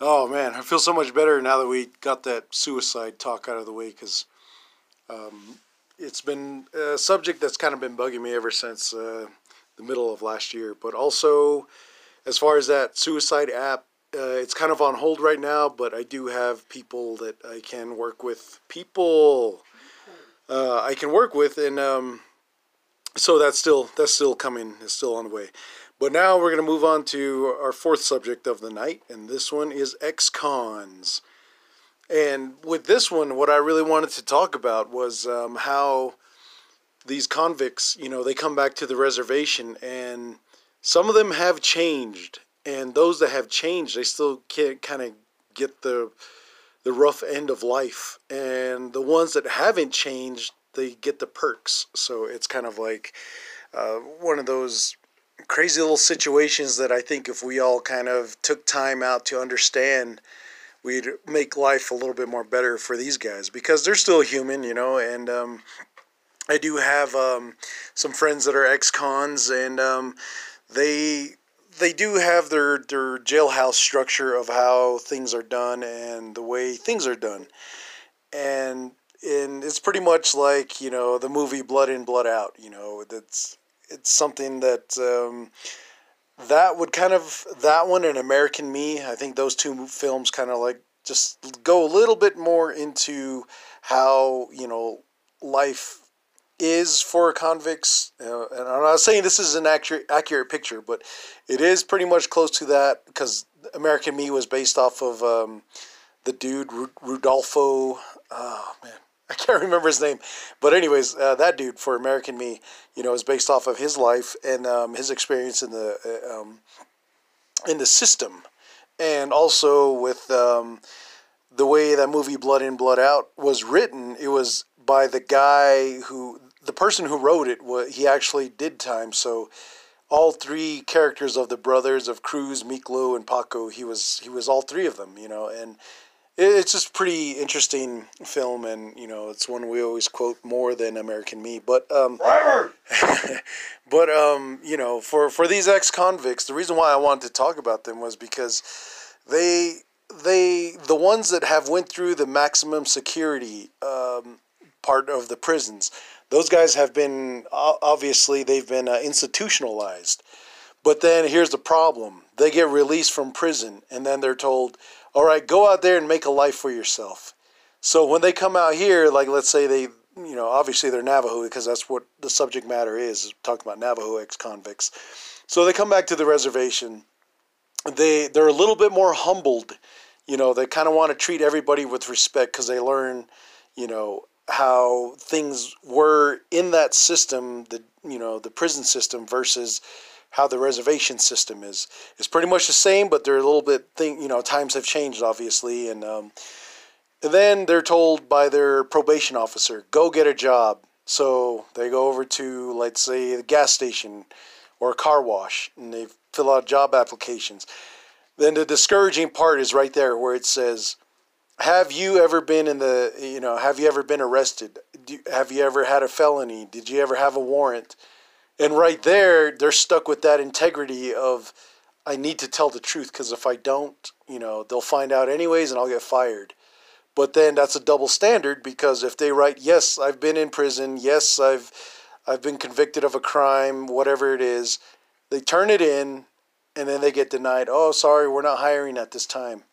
Oh man, I feel so much better now that we got that suicide talk out of the way because um, it's been a subject that's kind of been bugging me ever since uh, the middle of last year. But also, as far as that suicide app, uh, it's kind of on hold right now. But I do have people that I can work with. People uh, I can work with, and um, so that's still that's still coming. It's still on the way. But now we're going to move on to our fourth subject of the night, and this one is ex cons. And with this one, what I really wanted to talk about was um, how these convicts, you know, they come back to the reservation, and some of them have changed, and those that have changed, they still can't kind of get the the rough end of life, and the ones that haven't changed, they get the perks. So it's kind of like uh, one of those crazy little situations that I think if we all kind of took time out to understand, we'd make life a little bit more better for these guys because they're still human, you know. And um, I do have um, some friends that are ex-cons, and um, they they do have their their jailhouse structure of how things are done and the way things are done, and and it's pretty much like you know the movie Blood In Blood Out. You know that's it's something that um, that would kind of that one and American Me. I think those two films kind of like just go a little bit more into how you know life is for convicts. Uh, and I'm not saying this is an accurate accurate picture, but it is pretty much close to that because American Me was based off of um, the dude Ru- Rudolfo. Oh man, I can't remember his name, but anyways, uh, that dude for American Me, you know, is based off of his life and um, his experience in the uh, um, in the system, and also with um, the way that movie Blood In Blood Out was written. It was by the guy who the person who wrote it. He actually did time, so all three characters of the brothers of Cruz, Miklo, and Paco. He was he was all three of them, you know, and it's just pretty interesting film, and you know, it's one we always quote more than American Me. But um, but um, you know, for for these ex convicts, the reason why I wanted to talk about them was because they they the ones that have went through the maximum security um, part of the prisons. Those guys have been obviously they've been uh, institutionalized. But then here's the problem: they get released from prison, and then they're told all right, go out there and make a life for yourself. So when they come out here, like let's say they, you know, obviously they're Navajo because that's what the subject matter is, talking about Navajo ex-convicts. So they come back to the reservation. They they're a little bit more humbled. You know, they kind of want to treat everybody with respect because they learn, you know, how things were in that system, the you know, the prison system versus how the reservation system is. It's pretty much the same, but they're a little bit thing. You know, times have changed obviously, and um, and then they're told by their probation officer, "Go get a job." So they go over to, let's say, the gas station or a car wash, and they fill out job applications. Then the discouraging part is right there where it says, "Have you ever been in the? You know, have you ever been arrested? Do, have you ever had a felony? Did you ever have a warrant?" And right there, they're stuck with that integrity of, I need to tell the truth because if I don't, you know, they'll find out anyways and I'll get fired. But then that's a double standard because if they write, yes, I've been in prison, yes, I've, I've been convicted of a crime, whatever it is, they turn it in and then they get denied. Oh, sorry, we're not hiring at this time.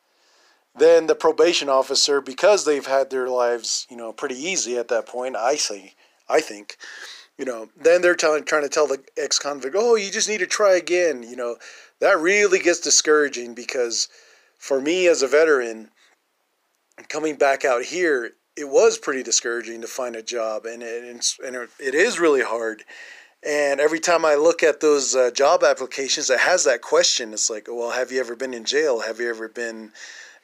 Then the probation officer, because they've had their lives, you know, pretty easy at that point, I say, I think, you know, then they're telling, trying to tell the ex convict, oh, you just need to try again. You know, that really gets discouraging because for me as a veteran, coming back out here, it was pretty discouraging to find a job, and it, and it is really hard. And every time I look at those uh, job applications that has that question, it's like, well, have you ever been in jail? Have you ever been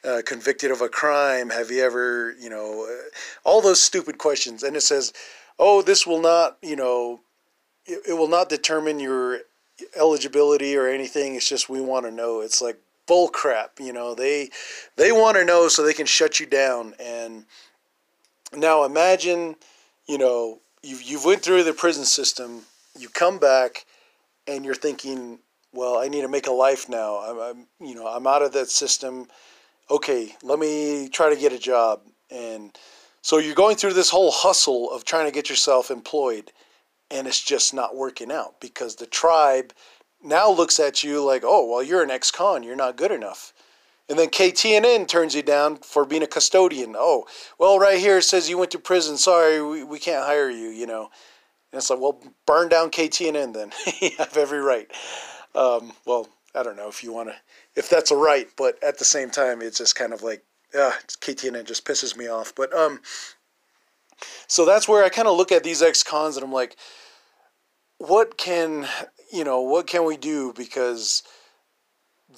uh, convicted of a crime? Have you ever, you know, uh, all those stupid questions? And it says, oh, this will not, you know, it, it will not determine your eligibility or anything. It's just we want to know. It's like bull crap, you know. They they want to know so they can shut you down. And now imagine, you know, you you've went through the prison system, you come back, and you're thinking, well, I need to make a life now. I'm, I'm you know, I'm out of that system, okay, let me try to get a job. And so you're going through this whole hustle of trying to get yourself employed, and it's just not working out because the tribe now looks at you like, oh, well, you're an ex con, you're not good enough. And then KTNN turns you down for being a custodian. Oh, well, right here it says you went to prison. Sorry, we, we can't hire you, you know. And it's like, well, burn down KTNN then. you have every right. Um, well, I don't know if you want to, if that's a right, but at the same time, it's just kind of like, uh, KTNN just pisses me off. But um, so that's where I kind of look at these ex cons and I'm like, what can you know what can we do? Because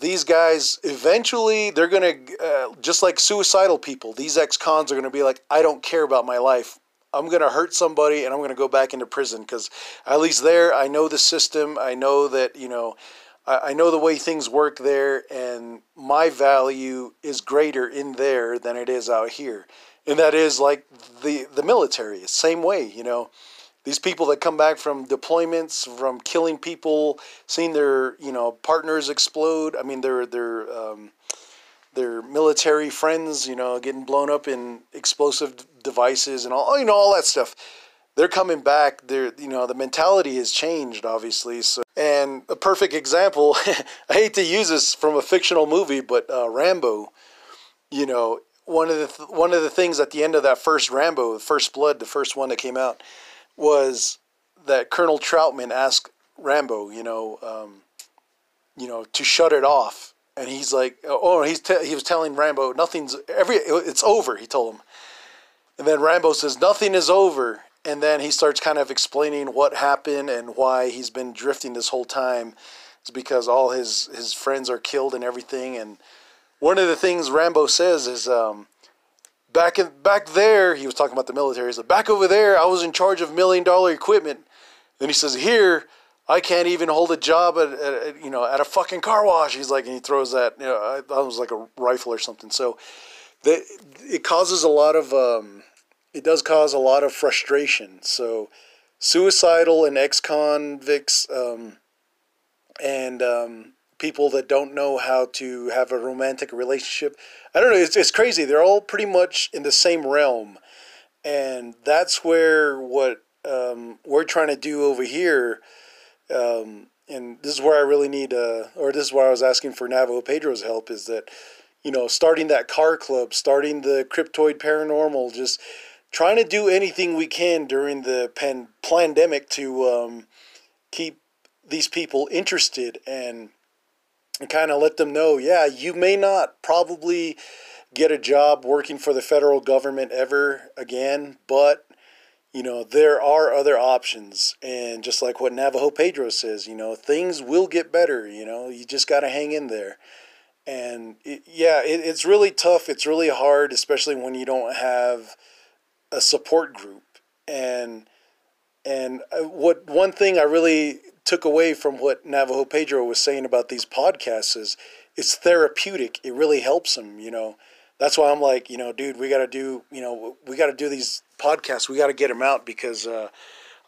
these guys eventually they're gonna uh, just like suicidal people these ex-cons are gonna be like i don't care about my life. I'm gonna hurt somebody and i'm gonna go back into prison because at least there i know the system. I know that you know I, I know the way things work there and my value is greater in there than it is out here and that is like the the military same way you know these people that come back from deployments, from killing people, seeing their you know partners explode. I mean, their their um, their military friends, you know, getting blown up in explosive devices and all you know all that stuff. They're coming back. They're you know the mentality has changed obviously. So and a perfect example. I hate to use this from a fictional movie, but uh, Rambo. You know, one of the th- one of the things at the end of that first Rambo, the First Blood, the first one that came out was that Colonel Trautman asked Rambo, you know, um, you know, to shut it off, and he's like, oh, he's te- he was telling Rambo, nothing's every it's over. He told him, and then Rambo says nothing is over, and then he starts kind of explaining what happened and why he's been drifting this whole time. It's because all his his friends are killed and everything, and one of the things Rambo says is, um, back in back there, he was talking about the military. He's like, back over there, I was in charge of million dollar equipment. Then he says, here, I can't even hold a job at, at, you know at a fucking car wash. He's like, and he throws that. You know, I was like a rifle or something. So, that it causes a lot of um, it does cause a lot of frustration. So, suicidal and ex convicts um, and um, people that don't know how to have a romantic relationship. I don't know. It's, it's crazy. They're all pretty much in the same realm. And that's where what um, we're trying to do over here. Um, and this is where I really need, uh, or this is where I was asking for Navajo Pedro's help is that, you know, starting that car club, starting the cryptoid paranormal, just trying to do anything we can during the pan- pandemic to um, keep these people interested and and kind of let them know, yeah, you may not probably get a job working for the federal government ever again, but you know, there are other options. And just like what Navajo Pedro says, you know, things will get better, you know, you just got to hang in there. And it, yeah, it, it's really tough. It's really hard, especially when you don't have a support group. And and uh, what one thing I really took away from what Navajo Pedro was saying about these podcasts is it's therapeutic. It really helps them, you know. That's why I'm like, you know, dude, we got to do, you know, we got to do these podcasts. We got to get them out because uh,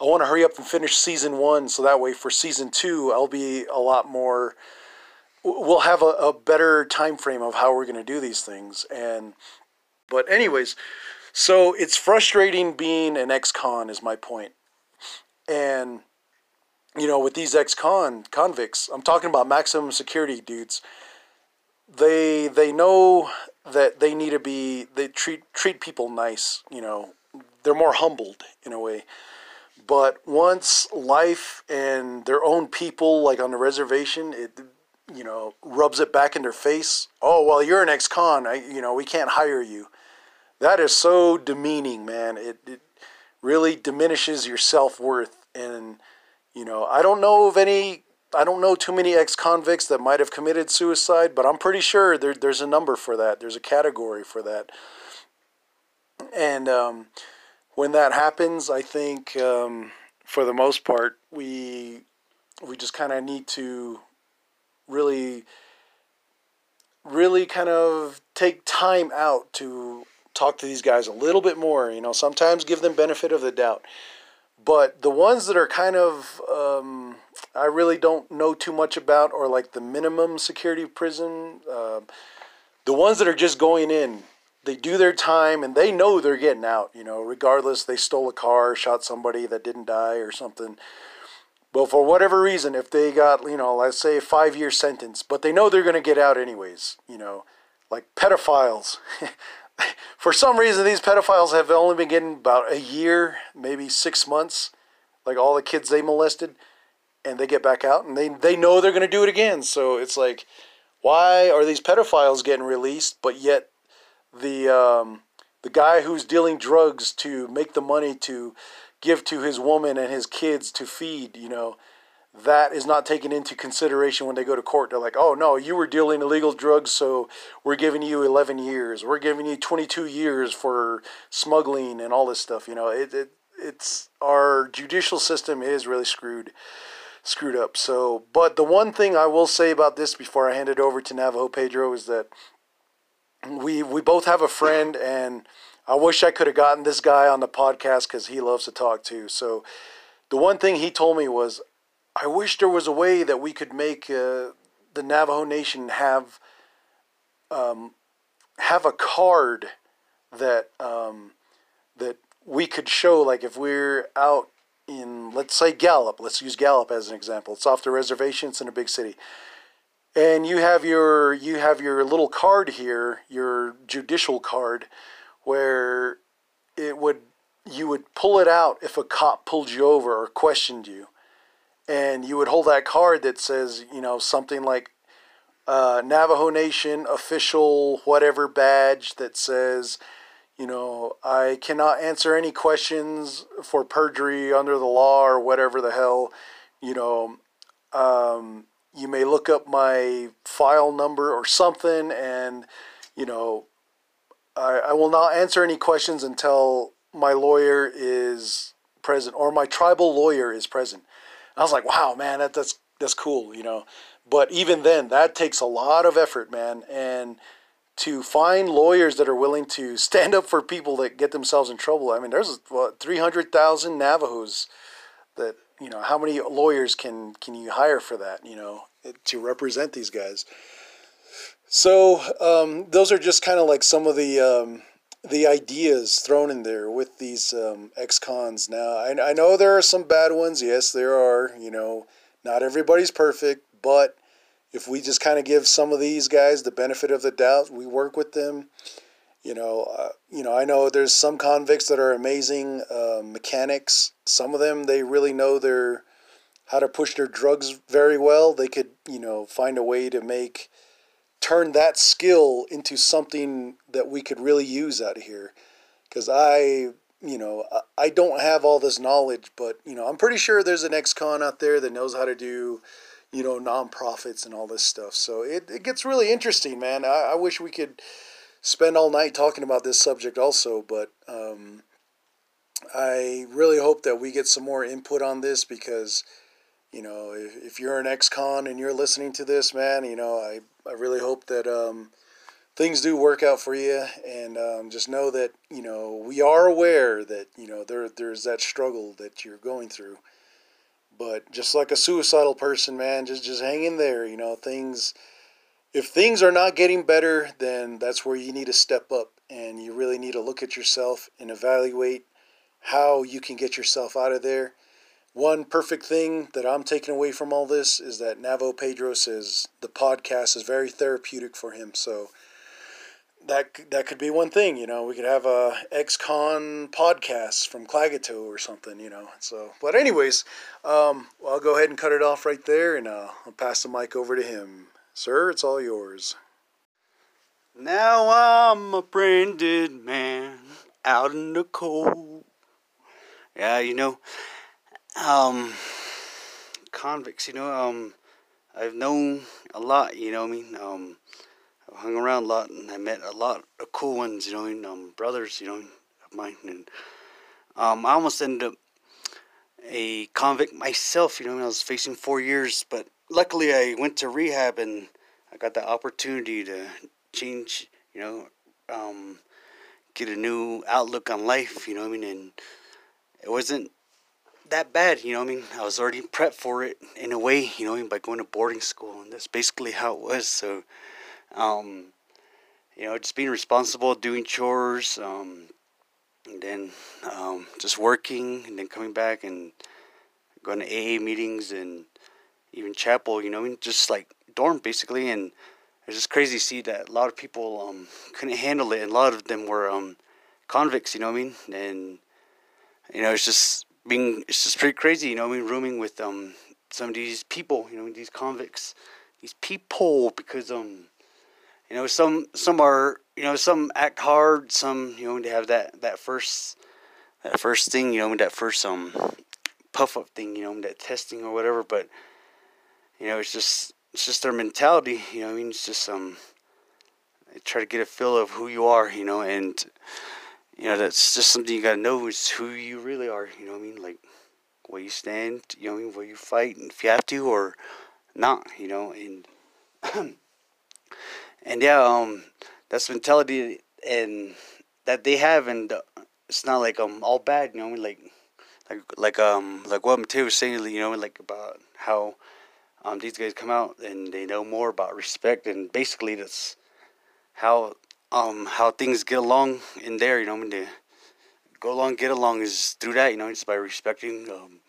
I want to hurry up and finish season one. So that way for season two, I'll be a lot more, we'll have a, a better time frame of how we're going to do these things. And, but anyways, so it's frustrating being an ex-con is my point. And you know, with these ex-con convicts, I'm talking about maximum security dudes. They they know that they need to be they treat treat people nice. You know, they're more humbled in a way. But once life and their own people, like on the reservation, it you know rubs it back in their face. Oh well, you're an ex-con. I, you know we can't hire you. That is so demeaning, man. It it really diminishes your self worth and you know, I don't know of any, I don't know too many ex convicts that might have committed suicide, but I'm pretty sure there, there's a number for that. There's a category for that. And um, when that happens, I think um, for the most part, we we just kind of need to really really kind of take time out to talk to these guys a little bit more you know sometimes give them benefit of the doubt but the ones that are kind of, um, I really don't know too much about, or like the minimum security prison, uh, the ones that are just going in, they do their time and they know they're getting out, you know, regardless they stole a car, shot somebody that didn't die or something. But for whatever reason, if they got, you know, let's say a five year sentence, but they know they're going to get out anyways, you know, like pedophiles. for some reason, these pedophiles have only been getting about a year, maybe six months, like all the kids they molested, and they get back out and they, they know they're going to do it again. So it's like, why are these pedophiles getting released, but yet the um, the guy who's dealing drugs to make the money to give to his woman and his kids to feed, you know, that is not taken into consideration when they go to court. They're like, oh no, you were dealing illegal drugs, so we're giving you 11 years. We're giving you 22 years for smuggling and all this stuff. You know, it, it it's our judicial system is really screwed screwed up. So, but the one thing I will say about this before I hand it over to Navajo Pedro is that we we both have a friend, and I wish I could have gotten this guy on the podcast because he loves to talk too. So, the one thing he told me was, I wish there was a way that we could make uh, the Navajo Nation have um, have a card that um, that we could show, like if we're out in let's say Gallup. Let's use Gallup as an example. It's off the reservation. It's in a big city and you have your you have your little card here, your judicial card, where it would you would pull it out if a cop pulled you over or questioned you, and you would hold that card that says you know something like uh, Navajo Nation official whatever badge that says you know I cannot answer any questions for perjury under the law or whatever the hell you know. Um, you may look up my file number or something, and you know, I, I will not answer any questions until my lawyer is present or my tribal lawyer is present. I was like, wow, man, that, that's that's cool, you know. But even then, that takes a lot of effort, man, and to find lawyers that are willing to stand up for people that get themselves in trouble. I mean, there's what three hundred thousand Navajos that you know how many lawyers can can you hire for that you know to represent these guys so um, those are just kind of like some of the um, the ideas thrown in there with these um, ex-cons now I, I know there are some bad ones yes there are you know not everybody's perfect but if we just kind of give some of these guys the benefit of the doubt we work with them you know, uh, you know, I know there's some convicts that are amazing uh, mechanics. Some of them they really know their how to push their drugs very well. They could, you know, find a way to make turn that skill into something that we could really use out of here. Because I, you know, I don't have all this knowledge, but you know, I'm pretty sure there's an ex-con out there that knows how to do, you know, nonprofits and all this stuff. So it, it gets really interesting, man. I, I wish we could spend all night talking about this subject also, but um, I really hope that we get some more input on this because, you know, if, if you're an ex-con and you're listening to this, man, you know, I, I really hope that um, things do work out for you and um, just know that, you know, we are aware that, you know, there there's that struggle that you're going through. But just like a suicidal person, man, just just hang in there, you know, things if things are not getting better, then that's where you need to step up and you really need to look at yourself and evaluate how you can get yourself out of there. One perfect thing that I'm taking away from all this is that Navajo Pedro says the podcast is very therapeutic for him. So that that could be one thing, you know. We could have a ex-con podcast from Klagetoh or something, you know. So, but anyways, um, I'll go ahead and cut it off right there, and uh, I'll pass the mic over to him. Sir, it's all yours. Now I'm a branded man out in the cold. Yeah, you know, um, convicts, you know, um, I've known a lot, you know I mean? Um, I've hung around a lot and I met a lot of cool ones, you know, and, um, brothers, you know, of mine. And, um, I almost ended up a convict myself, you know, I was facing four years, but luckily I went to rehab and I got the opportunity to change, you know, um, get a new outlook on life, you know I mean? And it wasn't that bad, you know I mean? I was already prepped for it in a way, you know, by going to boarding school, and that's basically how it was. So, um, you know, just being responsible, doing chores, um, and then um, just working, and then coming back and going to AA meetings and even chapel. You know, I mean, just like dorm basically, and it's just crazy to see that a lot of people um, couldn't handle it, and a lot of them were um, convicts. You know what I mean? And you know, it's just being it's just pretty crazy. You know, I mean, rooming with um some of these people. You know, these convicts, these people, because um you know some some are you know some act hard some you know they have that that first that first thing you know that first um puff up thing you know that testing or whatever but you know it's just it's just their mentality you know i mean it's just um they try to get a feel of who you are you know and you know that's just something you gotta know is who you really are you know what i mean? Like where you stand you know I mean? Where you fight and if you have to or not you know? And and yeah, um, that's mentality and that they have, and uh, it's not like um all bad, you know. I mean, like, like, like um, like what Mateo was saying, you know, like about how um these guys come out and they know more about respect, and basically that's how um how things get along in there, you know. I mean, they go along, get along is through that, you know, just by respecting um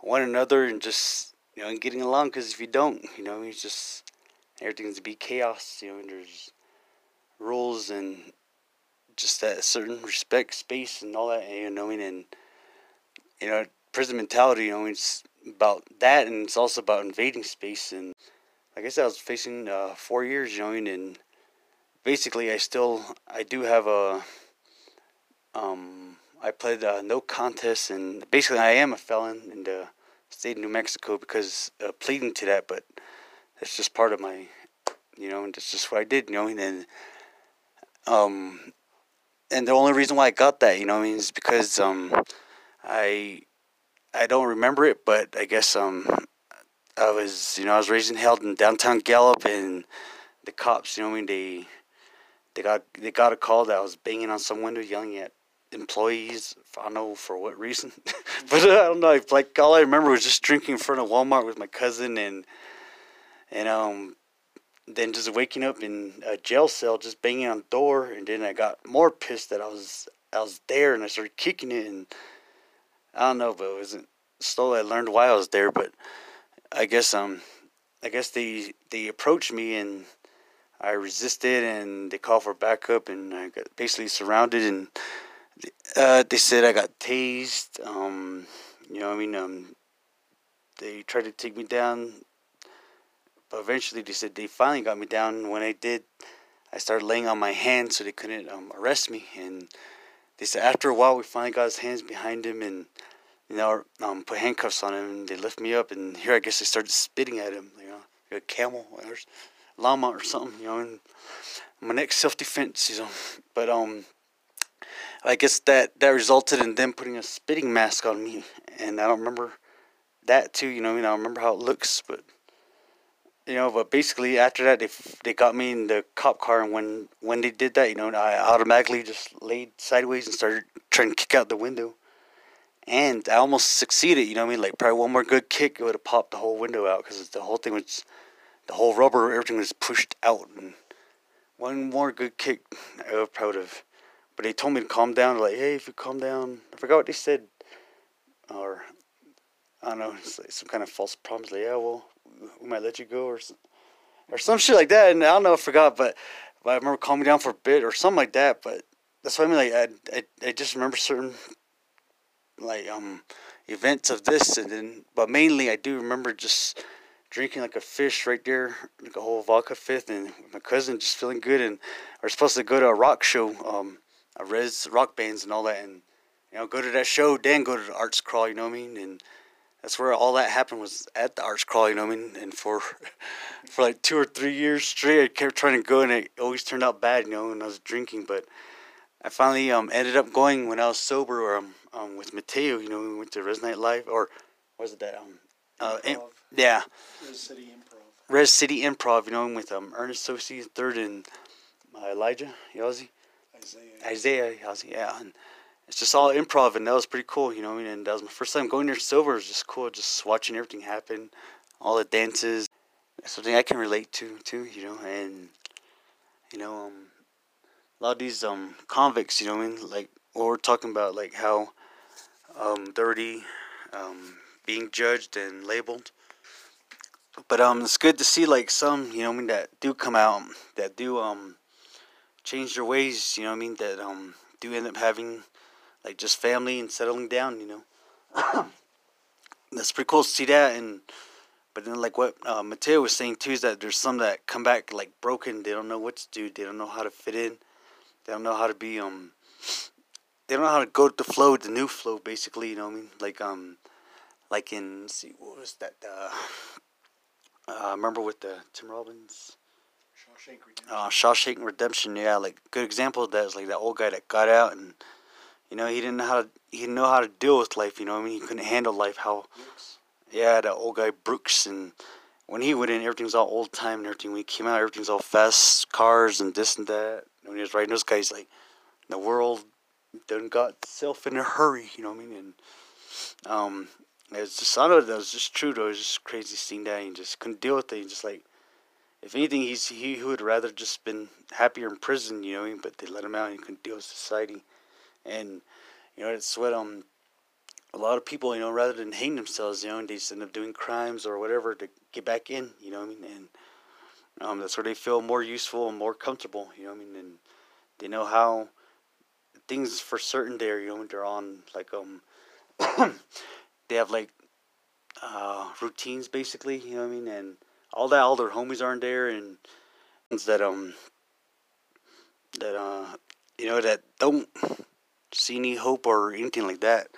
one another and just you know and getting along. Because if you don't, you know, it's just everything's to be chaos. You know, there's rules and just that certain respect, space, and all that. You know, and you know, prison mentality. You know, it's about that, and it's also about invading space. And like I said, I was facing uh, four years. You know, and basically, I still I do have a um. I played uh, no contest, and basically, I am a felon in the state of New Mexico because uh, pleading to that, but it's just part of my, you know, and it's just what I did, you know, and um, and the only reason why I got that, you know, I mean, is because um, I I don't remember it, but I guess um, I was, you know, I was raised and held in downtown Gallup, and the cops, you know, I mean, they they got they got a call that I was banging on some window, yelling at employees. I don't know for what reason, but I don't know. Like all I remember was just drinking in front of Walmart with my cousin and and um, then just waking up in a jail cell, just banging on the door, and then I got more pissed that I was I was there, and I started kicking it, and I don't know, but it wasn't slowly. I learned why I was there, but I guess um, I guess they they approached me and I resisted, and they called for backup, and I got basically surrounded, and uh, they said I got tased. Um, you know, I mean, um, they tried to take me down but eventually, they said they finally got me down. When I did, I started laying on my hands so they couldn't um, arrest me. And they said after a while, we finally got his hands behind him and you know um, put handcuffs on him. And they lift me up, and here I guess they started spitting at him. You know, a camel or llama or something. You know, and my next self defense. You know, but um. I guess that that resulted in them putting a spitting mask on me, and I don't remember that too. You know, I mean, I remember how it looks, but you know, but basically after that, they they got me in the cop car, and when when they did that, you know, I automatically just laid sideways and started trying to kick out the window, and I almost succeeded. You know I mean? Like probably one more good kick, it would have popped the whole window out because the whole thing was, the whole rubber, everything was pushed out, and one more good kick, I would probably have. But they told me to calm down. Like, hey, if you calm down, I forgot what they said, or I don't know, like some kind of false promise. Like, yeah, well, we might let you go or or some shit like that. And I don't know, I forgot, but, but I remember calming down for a bit or something like that. But that's what I mean. Like I, I, I just remember certain like um events of this, and then but mainly I do remember just drinking like a fish right there, like a whole vodka fifth, and my cousin just feeling good. And we're supposed to go to a rock show, um, a res rock bands and all that, and you know go to that show, then go to the arts crawl. You know what I mean? And that's where all that happened was at the arts crawl, you know what I mean? And for for like two or three years straight, I kept trying to go, and it always turned out bad, you know, when I was drinking. But I finally um ended up going when I was sober, or um, um with Mateo, you know, we went to Res Night Live, or was it that um uh Improv. Yeah Res City Improv. Res City Improv, you know, I'm with um Ernest Tsosie third and uh, Elijah Yazzie. Isaiah. Isaiah Yazzie, yeah. And, it's just all improv, and that was pretty cool, you know. I mean? And that was my first time going there silver. It was just cool, just watching everything happen, all the dances. That's something I can relate to too, you know. And you know, um, a lot of these um convicts, you know what I mean? Like what we're talking about, like how um dirty, um being judged and labeled. But um it's good to see like some, you know I mean, that do come out that do um change their ways, you know I mean, that um do end up having like just family and settling down, you know. That's pretty cool to see that and but then, like what uh, Mateo was saying too, is that there's some that come back like broken. They don't know what to do. They don't know how to fit in. They don't know how to be um. They don't know how to go with the flow, the new flow, basically. You know what I mean? Like um, like in see what was that? Uh, uh remember with the Tim Robbins. Shawshank Redemption. Uh, Shawshank Redemption. Yeah, like good example of that is like that old guy that got out and, you know, he didn't know how to he didn't know how to deal with life. You know, I mean, he couldn't handle life. How. Yes yeah, the old guy Brooks, and when he went in, everything was all old time and everything. When he came out, everything's all fast cars and this and that. And when he was writing those guys, like the world done got itself in a hurry, you know what I mean? And um, it's just I know that was just. It was just crazy seeing that. He just couldn't deal with it. He just like, if anything, he's he would rather just been happier in prison, you know. But they let him out. and He couldn't deal with society, and you know it's what um a lot of people, you know, rather than hang themselves, you know, they just end up doing crimes or whatever to get back in, you know what I mean? And um, that's where they feel more useful and more comfortable, you know what I mean? And they know how things for certain there, you know, they're on like, um, they have like uh, routines basically, you know what I mean? And all that, all their homies aren't there and that, um, that, uh, you know, that don't see any hope or anything like that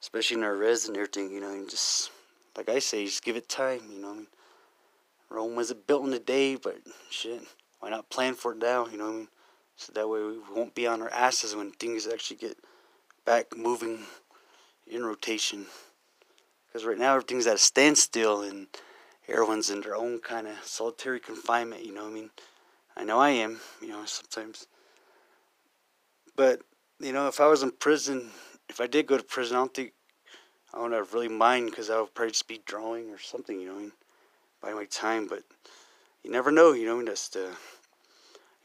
especially in our res and everything, you know, and just like I say, just give it time, you know. I mean? Rome wasn't built in a day, but shit, why not plan for it now, you know what I mean? So that way we won't be on our asses when things actually get back moving in rotation. Because right now everything's at a standstill and everyone's in their own kind of solitary confinement, you know what I mean? I know I am, you know, sometimes. But, you know, if I was in prison if I did go to prison, I don't think I would really mind because I would probably just be drawing or something, you know, I mean, by my time. But you never know, you know, just uh,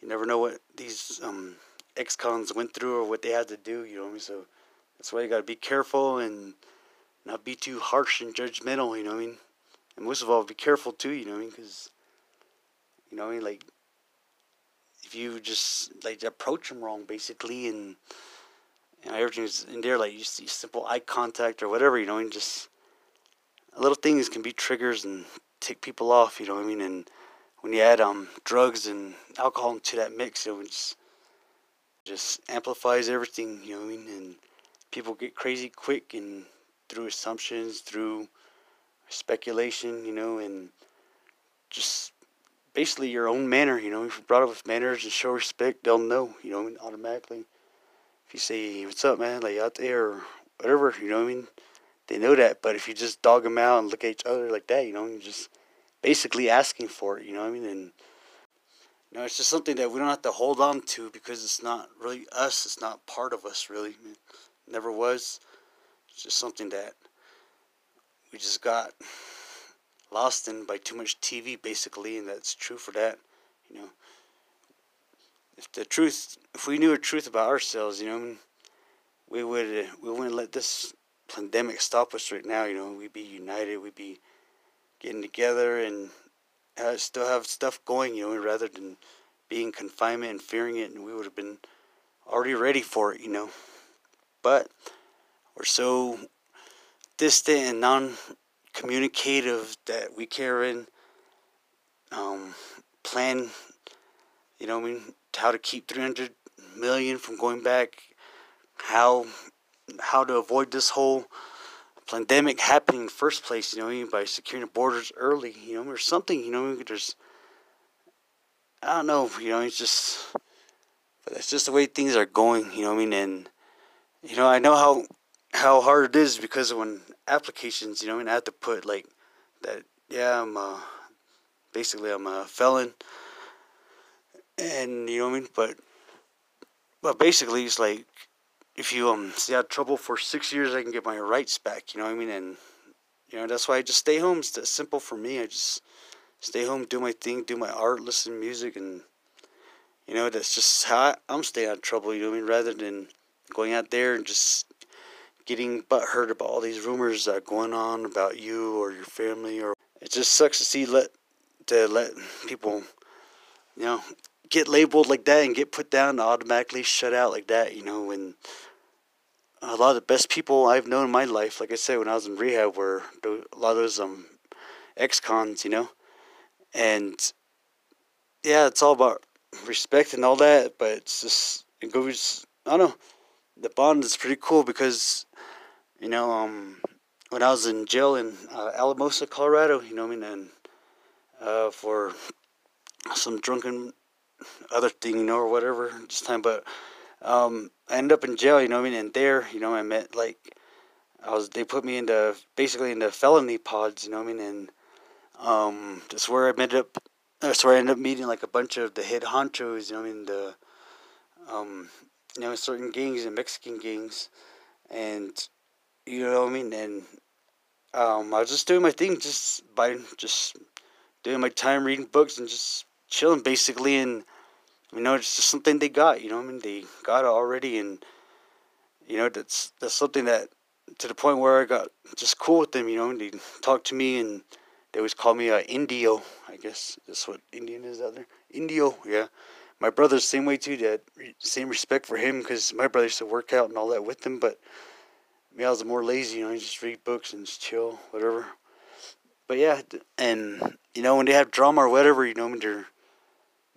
you never know what these um, ex-cons went through or what they had to do, you know. I mean? So that's why you gotta be careful and not be too harsh and judgmental, you know. What I mean, and most of all, be careful too, you know. What I mean, because you know, what I mean, like if you just like approach them wrong, basically, and you know, everything's in there, like you see simple eye contact or whatever, you know, and just little things can be triggers and tick people off, you know what I mean? And when you add um drugs and alcohol into that mix, it just just amplifies everything, you know what I mean? And people get crazy quick and through assumptions, through speculation, you know, and just basically your own manner, you know, if you're brought up with manners and show respect, they'll know, you know, automatically If you say, what's up, man, like out there or whatever, you know what I mean? They know that, but if you just dog them out and look at each other like that, you know, you're just basically asking for it, you know what I mean? And, you know, it's just something that we don't have to hold on to because it's not really us, it's not part of us, really. It never was. It's just something that we just got lost in by too much TV, basically, and that's true for that, you know if the truth, if we knew the truth about ourselves, you know, we would we wouldn't let this pandemic stop us right now. You know, we'd be united. We'd be getting together and uh, still have stuff going. You know, rather than being confinement and fearing it, and we would have been already ready for it. You know, but we're so distant and non-communicative that we can't um, plan. You know, I mean, how to keep 300 million from going back, how how to avoid this whole pandemic happening in the first place, you know, by securing the borders early, you know, or something, you know, there's I don't know, you know, it's just but that's just the way things are going, you know I mean? And you know, I know how how hard it is because when applications, you know, I mean I have to put like that yeah, I'm uh basically I'm a felon and you know what I mean. But but basically, it's like if you um stay out of trouble for six years, I can get my rights back. You know what I mean? And you know that's why I just stay home. It's that simple for me. I just stay home, do my thing, do my art, listen to music, and You know, that's just how I, I'm staying out of trouble. You know what I mean? Rather than going out there and just getting butt hurt about all these rumors that are going on about you or your family, or it just sucks to see let to let people, you know, get labeled like that and get put down and automatically shut out like that. You know, when a lot of the best people I've known in my life, like I said, when I was in rehab, were a lot of those um ex-cons, you know, and yeah, it's all about respect and all that, but it's just it goes. I don't know. The bond is pretty cool because, you know, um, when I was in jail in uh, Alamosa, Colorado, you know, I mean, and uh, for some drunken other thing, you know, or whatever, just time, but um, I ended up in jail, you know, I mean, and there, you know, I met like I was. They put me into basically into felony pods, you know, I mean, and um, that's where I ended up that's where I ended up meeting like a bunch of the head honchos, you know, I mean the, um, you know, certain gangs and Mexican gangs, and you know what I mean, and um, I was just doing my thing, just by just doing my time reading books and just chilling basically, and you know, it's just something they got, you know, I mean they got it already, and you know that's that's something that to the point where I got just cool with them, you know, and they talk to me and they always call me uh, Indio. I guess that's what Indian is out there. Indio, yeah. My brother's same way too. Dad, same respect for him because my brother used to work out and all that with him. But me, I was more lazy. You know, I just read books and just chill, whatever. But yeah, and you know when they have drama or whatever, you know when they're,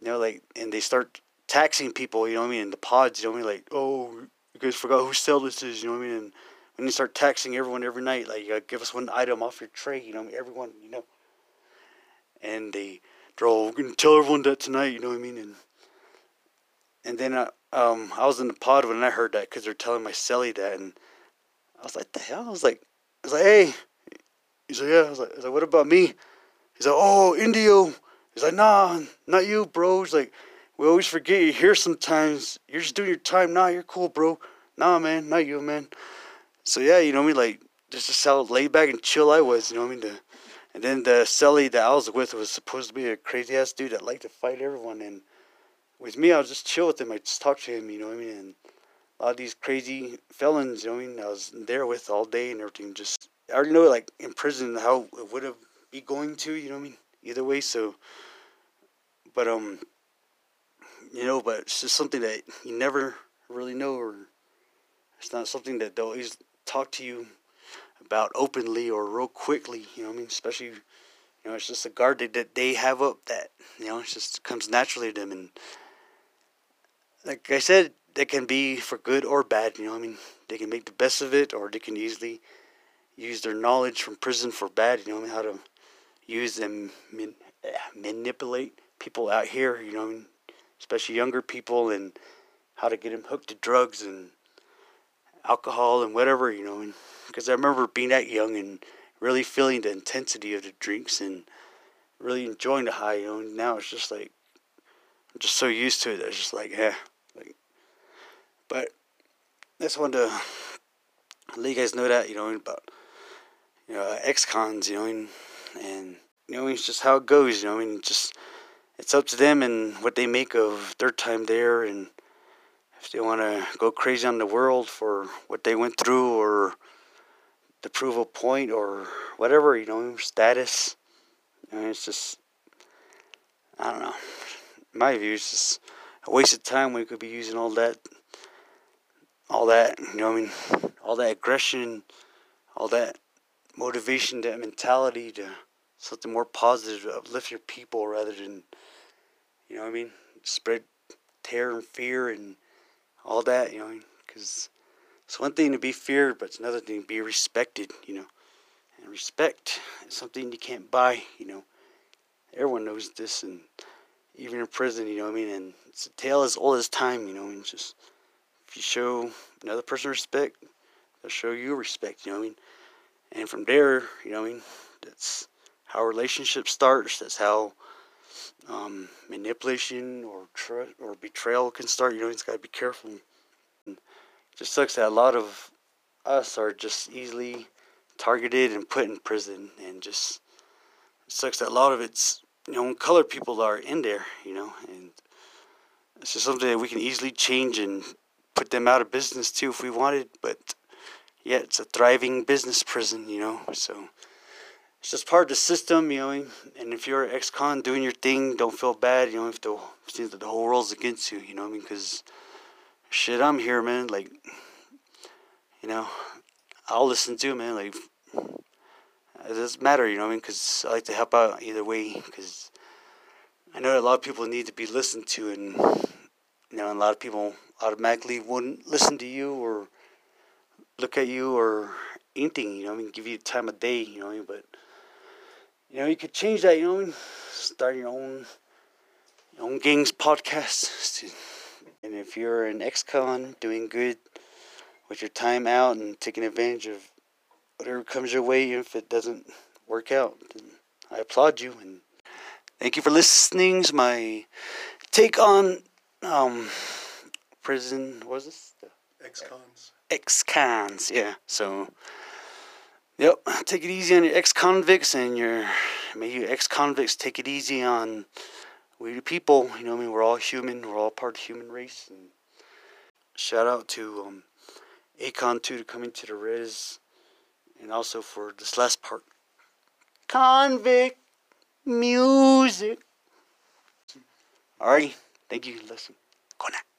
you know, like and they start taxing people. You know what I mean? In the pods, you know what I mean? Like, oh, you guys forgot whose cell this is. You know what I mean? And when you start taxing everyone every night, like uh, give us one item off your tray, you know, everyone, you know, and they draw, gonna tell everyone that tonight, you know what I mean, and and then uh, um, I was in the pod when I heard that because they're telling my celly that, and I was like, the hell? I was like, I was like, hey, he's like, yeah, I was like, I was like, what about me? He's like, oh, Indio. He's like, nah, not you, bro. He's like, we always forget you're here sometimes. You're just doing your time. Nah, you're cool, bro. Nah, man, not you, man. So yeah, you know what I mean? Like just to how laid back and chill I was, you know what I mean? The, and then the celly that I was with was supposed to be a crazy ass dude that liked to fight everyone. And with me, I was just chill with him. I just talk to him, you know what I mean? And a lot of these crazy felons, you know I mean? I was there with all day and everything. Just I already know, like in prison, how it would have be going to, you know what I mean? Either way, so. But um, you know, but it's just something that you never really know, or it's not something that they'll always talk to you about openly or real quickly. You know, I mean, especially you know, it's just a guard that, that they have up that you know, it just comes naturally to them, and like I said, that can be for good or bad. You know, I mean, they can make the best of it, or they can easily use their knowledge from prison for bad. You know, I mean, how to use and man, eh, manipulate people out here. You know, I mean, especially younger people, and how to get them hooked to drugs and alcohol and whatever, you know. Because I remember being that young and really feeling the intensity of the drinks and really enjoying the high. You know, and now it's just like I'm just so used to it. It's just like, yeah. But just wanted to let you guys know that you know about you know uh, ex-cons, you know, and, and you know it's just how it goes. You know, I mean, just it's up to them and what they make of their time there and if they want to go crazy on the world for what they went through or to prove a point or whatever, you know, status. I mean, it's just, I don't know. my view is just a waste of time. We could be using all that, all that, you know, I mean, all that aggression, all that motivation, that mentality to something more positive uplift your people rather than, you know, I mean, spread terror and fear and all that, you know, because it's one thing to be feared, but it's another thing to be respected, you know. And respect is something you can't buy, you know. Everyone knows this, and even in prison, you know I mean? And it's a tale as old as time, you know, and just you show another person respect, they'll show you respect, you know what I mean? And from there, you know what I mean? That's how relationships starts. That's how um, manipulation or tr- or betrayal can start. You know, it's got to be careful. And it just sucks that a lot of us are just easily targeted and put in prison, and just it sucks that a lot of it's you know colored people are in there. You know, and it's just something that we can easily change and put them out of business too if we wanted. But yeah, it's a thriving business prison, you know. So it's just part of the system, you know. And if you're an ex-con doing your thing, don't feel bad, you know. If the seems that the whole world's against you, you know. I mean, because shit, I'm here, man. Like, you know, I'll listen to, man. Like, it doesn't matter, you know. I mean, because I like to help out either way, because I know a lot of people need to be listened to, and you know, a lot of people automatically wouldn't listen to you or look at you or anything, you know. I mean, give you time of day, you know. But you know, you could change that, you know. Start your own, your own gangs podcast, and if you're an ex-con doing good with your time out and taking advantage of whatever comes your way, if it doesn't work out, then I applaud you and Thank you for listening to my take on um, prison. What was this? Ex-cons. Ex-cons, yeah. So, yep. Take it easy on your ex-convicts and your maybe your ex-convicts take it easy on we the people. You know, I mean, we're all human. We're all part of the human race. And shout out to um, Akon two to coming to the res, and also for this last part. Konvict Muzik. Alrighty, thank you. Listen, go now.